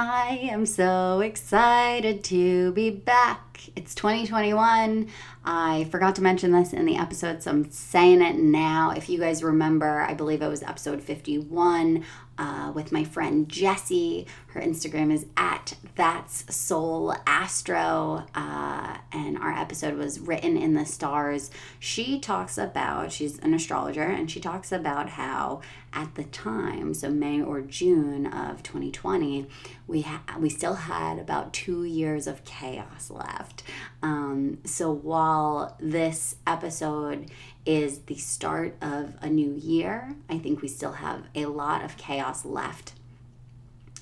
I am so excited to be back. It's 2021. I forgot to mention this in the episode, so I'm saying it now. If you guys remember, I believe it was episode 51 uh, with my friend Jessie. Her Instagram is at That's Soul Astro, uh, and our episode was written in the stars. She talks about, she's an astrologer, and she talks about how at the time, so May or June of 2020, we ha- we still had about two years of chaos left. Um, so while this episode is the start of a new year, I think we still have a lot of chaos left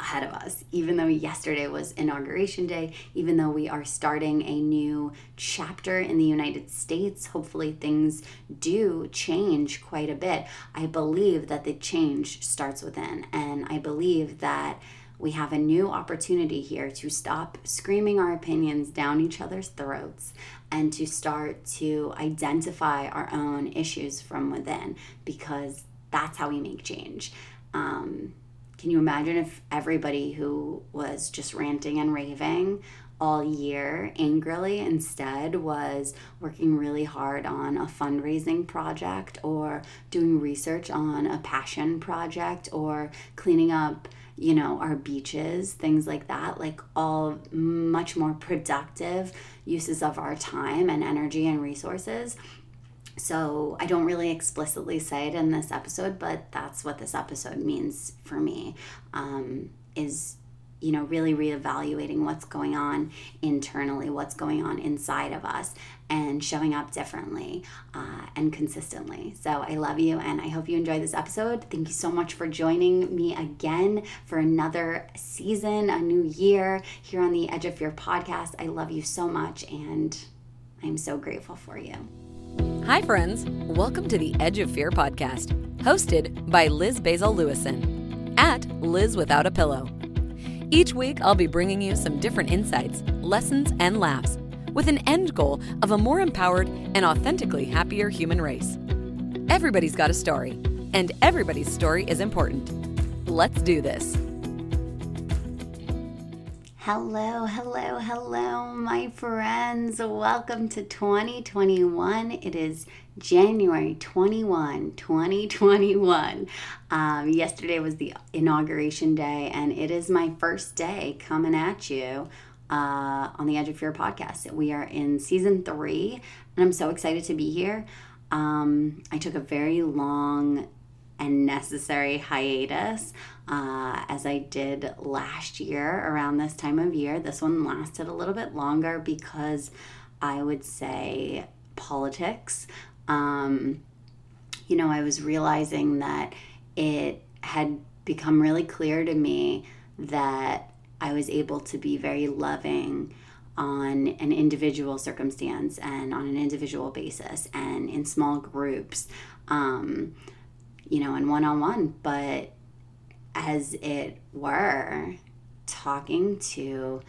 ahead of us. Even though yesterday was inauguration day, even though we are starting a new chapter in the United States, hopefully things do change quite a bit. I believe that the change starts within, and I believe that we have a new opportunity here to stop screaming our opinions down each other's throats and to start to identify our own issues from within because that's how we make change. Um, can you imagine if everybody who was just ranting and raving all year angrily instead was working really hard on a fundraising project or doing research on a passion project or cleaning up you know, our beaches, things like that, like all much more productive uses of our time and energy and resources. So I don't really explicitly say it in this episode, but that's what this episode means for me. Um, is you know, really reevaluating what's going on internally, what's going on inside of us, and showing up differently uh, and consistently. So I love you, and I hope you enjoyed this episode. Thank you so much for joining me again for another season, a new year here on the Edge of Fear podcast. I love you so much, and I'm so grateful for you. Hi, friends. Welcome to the Edge of Fear podcast, hosted by Liz Basil Lewison at Liz Without a Pillow. Each week, I'll be bringing you some different insights, lessons, and laughs with an end goal of a more empowered and authentically happier human race. Everybody's got a story, and everybody's story is important. Let's do this. Hello, hello, hello, my friends. Welcome to 2021. It is January 21, 2021. Um, yesterday was the inauguration day, and it is my first day coming at you uh, on the Edge of Fear podcast. We are in season three, and I'm so excited to be here. Um, I took a very long and necessary hiatus uh, as I did last year around this time of year. This one lasted a little bit longer because I would say politics. Um, you know, I was realizing that it had become really clear to me that I was able to be very loving on an individual circumstance and on an individual basis and in small groups. Um, you know, and one on one, but as it were, talking to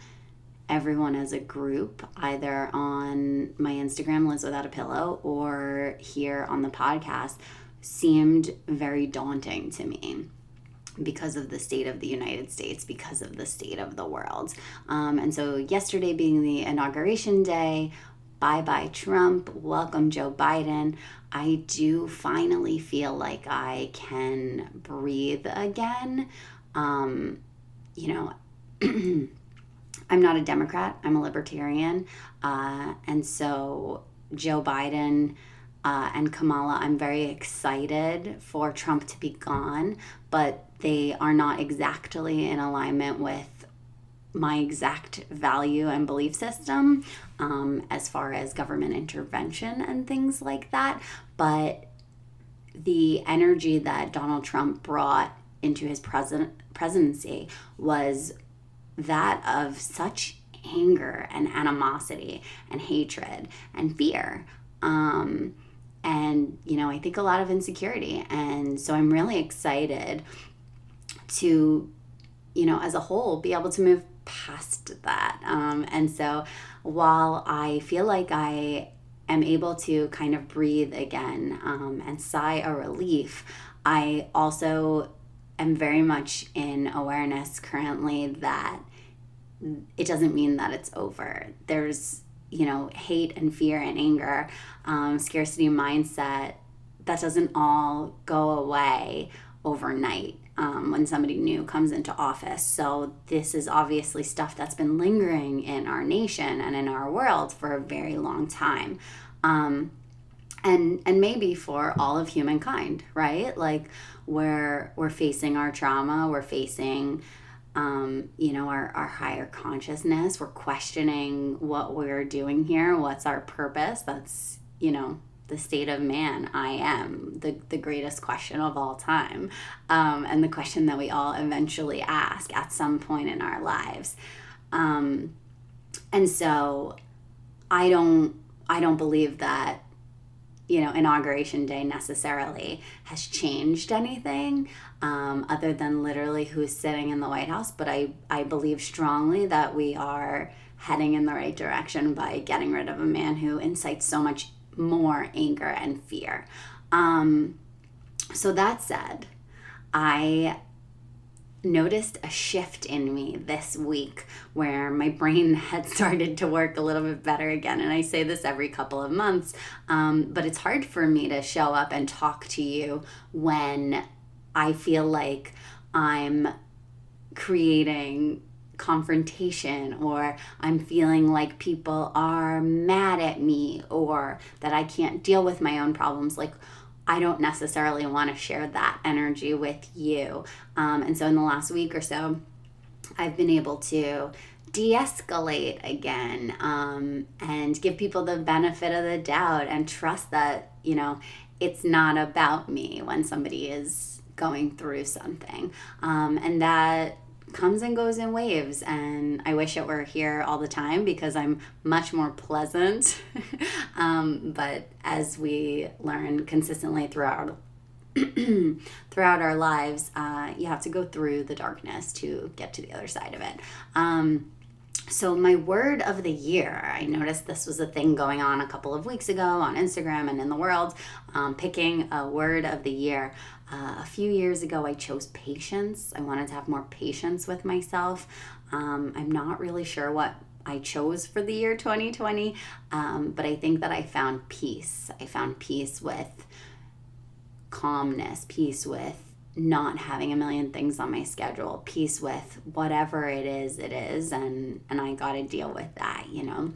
everyone as a group, either on my Instagram, Liz Without a Pillow, or here on the podcast, seemed very daunting to me because of the state of the United States, because of the state of the world. Um, and so, yesterday being the inauguration day, bye bye Trump, welcome Joe Biden. I do finally feel like I can breathe again. Um, you know, I'm not a Democrat, I'm a libertarian. Uh, and so Joe Biden uh, and Kamala, I'm very excited for Trump to be gone, but they are not exactly in alignment with my exact value and belief system um, as far as government intervention and things like that. But the energy that Donald Trump brought into his president presidency was that of such anger and animosity and hatred and fear. Um, and, you know, I think a lot of insecurity. And so I'm really excited to, you know, as a whole, be able to move past that. Um, and so while I feel like I am able to kind of breathe again um, and sigh a relief, I also am very much in awareness currently that it doesn't mean that it's over. There's, you know, hate and fear and anger, um, scarcity mindset that doesn't all go away overnight um, when somebody new comes into office. So, this is obviously stuff that's been lingering in our nation and in our world for a very long time. Um, and and maybe for all of humankind right? Like we're we're facing our trauma. We're facing um, you know our, our higher consciousness. We're questioning what we're doing here. What's our purpose? That's you know the state of man I am, the, the greatest question of all time, um, and the question that we all eventually ask at some point in our lives. Um, and so I don't I don't believe that you know inauguration day necessarily has changed anything um, other than literally who's sitting in the White House. But I I believe strongly that we are heading in the right direction by getting rid of a man who incites so much more anger and fear. Um, so that said, I noticed a shift in me this week where my brain had started to work a little bit better again. And I say this every couple of months, um, but it's hard for me to show up and talk to you when I feel like I'm creating confrontation or I'm feeling like people are mad at me or that I can't deal with my own problems. Like, I don't necessarily want to share that energy with you. Um, and so, in the last week or so, I've been able to de escalate again um, and give people the benefit of the doubt and trust that, you know, it's not about me when somebody is going through something. Um, and that comes and goes in waves and i wish it were here all the time because i'm much more pleasant. Um, but as we learn consistently throughout throughout our lives uh, you have to go through the darkness to get to the other side of it. Um, so my word of the year i noticed this was a thing going on a couple of weeks ago on instagram and in the world um, picking a word of the year uh, a few years ago, I chose patience. I wanted to have more patience with myself. Um, I'm not really sure what I chose for the year 2020, um, but I think that I found peace. I found peace with calmness, peace with not having a million things on my schedule, peace with whatever it is, it is, and and I got to deal with that, you know.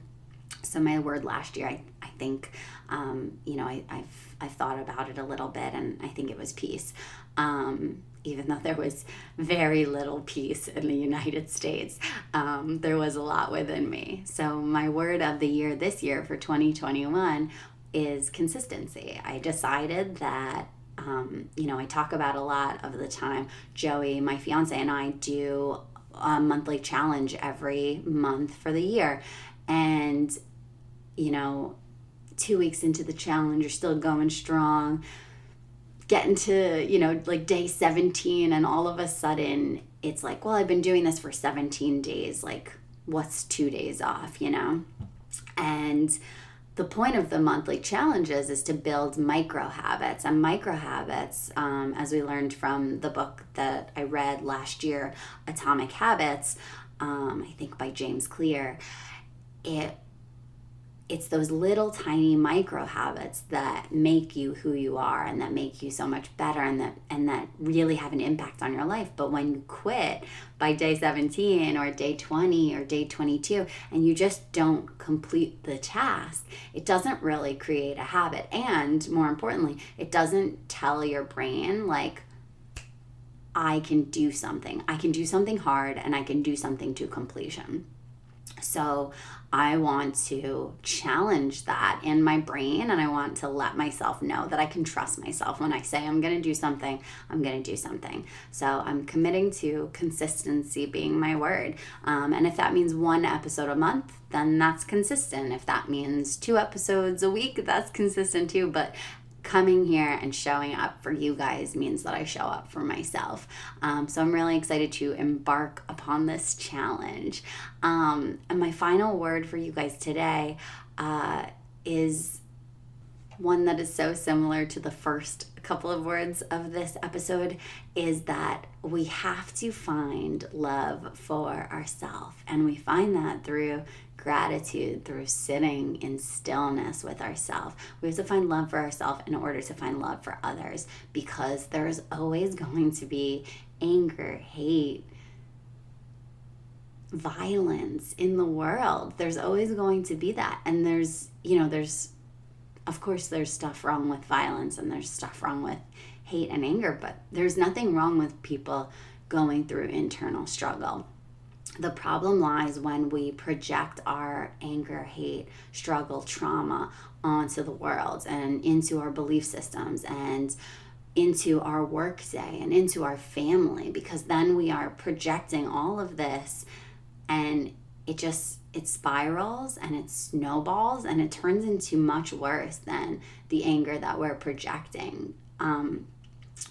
So my word last year, I I think, um, you know, I, I've I've thought about it a little bit, and I think it was peace. Um, even though there was very little peace in the United States, um, there was a lot within me. So, my word of the year this year for 2021 is consistency. I decided that, um, you know, I talk about a lot of the time. Joey, my fiance, and I do a monthly challenge every month for the year. And, you know, two weeks into the challenge, you're still going strong, getting to, you know, like day 17, and all of a sudden it's like, well, I've been doing this for 17 days. Like, what's two days off, you know? And the point of the monthly challenges is to build micro habits. And micro habits, um, as we learned from the book that I read last year, Atomic Habits, um, I think by James Clear, it it's those little tiny micro habits that make you who you are and that make you so much better and that and that really have an impact on your life but when you quit by day 17 or day 20 or day 22 and you just don't complete the task it doesn't really create a habit and more importantly it doesn't tell your brain like I can do something. I can do something hard and I can do something to completion. So I want to challenge that in my brain and I want to let myself know that I can trust myself. When I say I'm going to do something, I'm going to do something. So I'm committing to consistency being my word. Um, and if that means one episode a month, then that's consistent. If that means two episodes a week, that's consistent too. But coming here and showing up for you guys means that I show up for myself. Um, so I'm really excited to embark upon this challenge. Um, and my final word for you guys today uh, is one that is so similar to the first couple of words of this episode is that we have to find love for ourselves. And we find that through gratitude, through sitting in stillness with ourselves. We have to find love for ourselves in order to find love for others because there's always going to be anger, hate, violence in the world. There's always going to be that. And there's, you know, there's, of course, there's stuff wrong with violence and there's stuff wrong with hate and anger, but there's nothing wrong with people going through internal struggle. The problem lies when we project our anger, hate, struggle, trauma onto the world and into our belief systems and into our workday and into our family because then we are projecting all of this and it just it spirals and it snowballs and it turns into much worse than the anger that we're projecting. Um,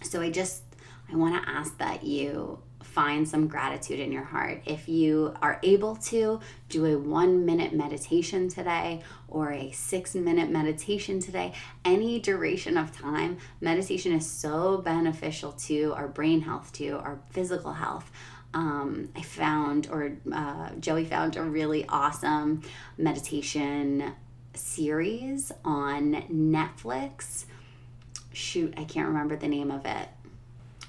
so i just i want to ask that you find some gratitude in your heart. If you are able to do a one minute meditation today or a six minute meditation today any duration of time meditation is so beneficial to our brain health to our physical health um, I found, or uh, Joey found, a really awesome meditation series on Netflix. Shoot, I can't remember the name of it.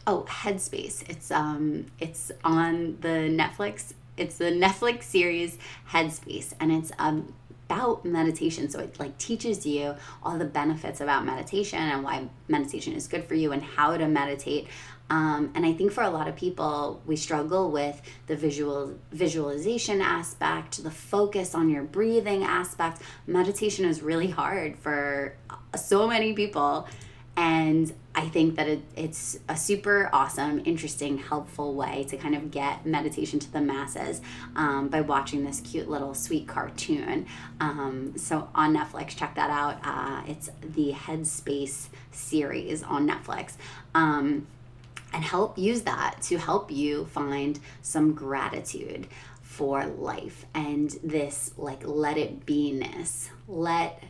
Oh, Headspace. It's um, it's on the Netflix. It's the Netflix series Headspace, and it's um about meditation so it like teaches you all the benefits about meditation and why meditation is good for you and how to meditate um, and I think for a lot of people, we struggle with the visual visualization aspect, the focus on your breathing aspect. Meditation is really hard for so many people. And I think that it, it's a super awesome, interesting, helpful way to kind of get meditation to the masses um, by watching this cute little sweet cartoon. Um, so on Netflix, check that out. Uh, it's the Headspace series on Netflix. Um, and help use that to help you find some gratitude for life and this like let it be-ness. Let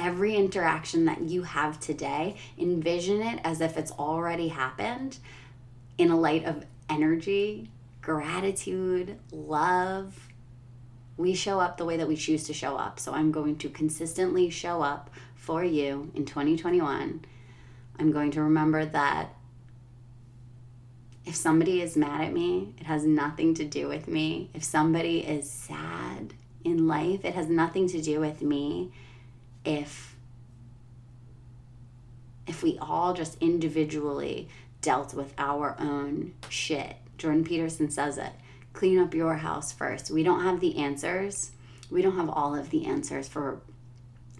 every interaction that you have today, envision it as if it's already happened in a light of energy, gratitude, love. We show up the way that we choose to show up. So I'm going to consistently show up for you in 2021. I'm going to remember that if somebody is mad at me, it has nothing to do with me. If somebody is sad in life, it has nothing to do with me. If if we all just individually dealt with our own shit. Jordan Peterson says it. Clean up your house first. We don't have the answers. We don't have all of the answers for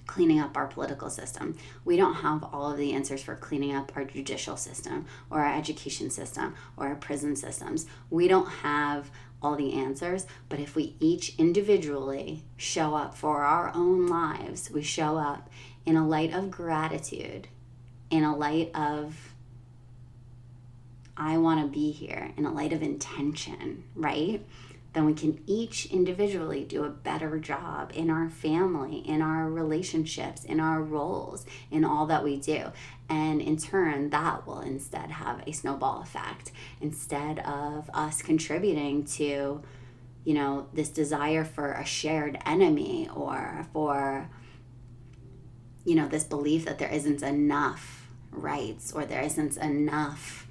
cleaning up our political system. We don't have all of the answers for cleaning up our judicial system or our education system or our prison systems. We don't have all the answers, but if we each individually show up for our own lives, we show up in a light of gratitude, in a light of I want to be here, in a light of intention, right? Then we can each individually do a better job in our family, in our relationships, in our roles, in all that we do. And in turn, that will instead have a snowball effect instead of us contributing to, you know, this desire for a shared enemy or for, you know, this belief that there isn't enough rights or there isn't enough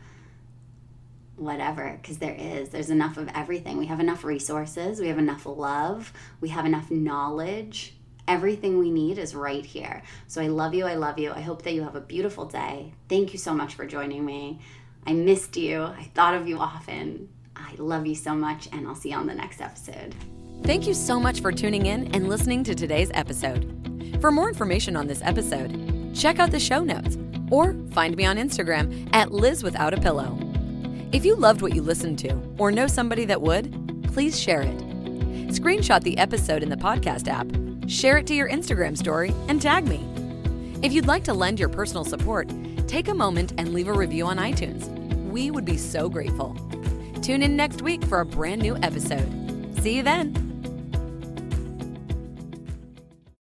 whatever because there is there's enough of everything. We have enough resources we have enough love we have enough knowledge. Everything we need is right here. So i love you i love you. I hope that you have a beautiful day. Thank you so much for joining me. I missed you. I thought of you often. I love you so much and i'll see you on the next episode. Thank you so much for tuning in and listening to today's episode. For more information on this episode check out the show notes or find me on instagram at liz without a pillow if you loved what you listened to or know somebody that would, please share it. Screenshot the episode in the podcast app, share it to your Instagram story, and tag me. If you'd like to lend your personal support, take a moment and leave a review on iTunes. We would be so grateful. Tune in next week for a brand new episode. See you then.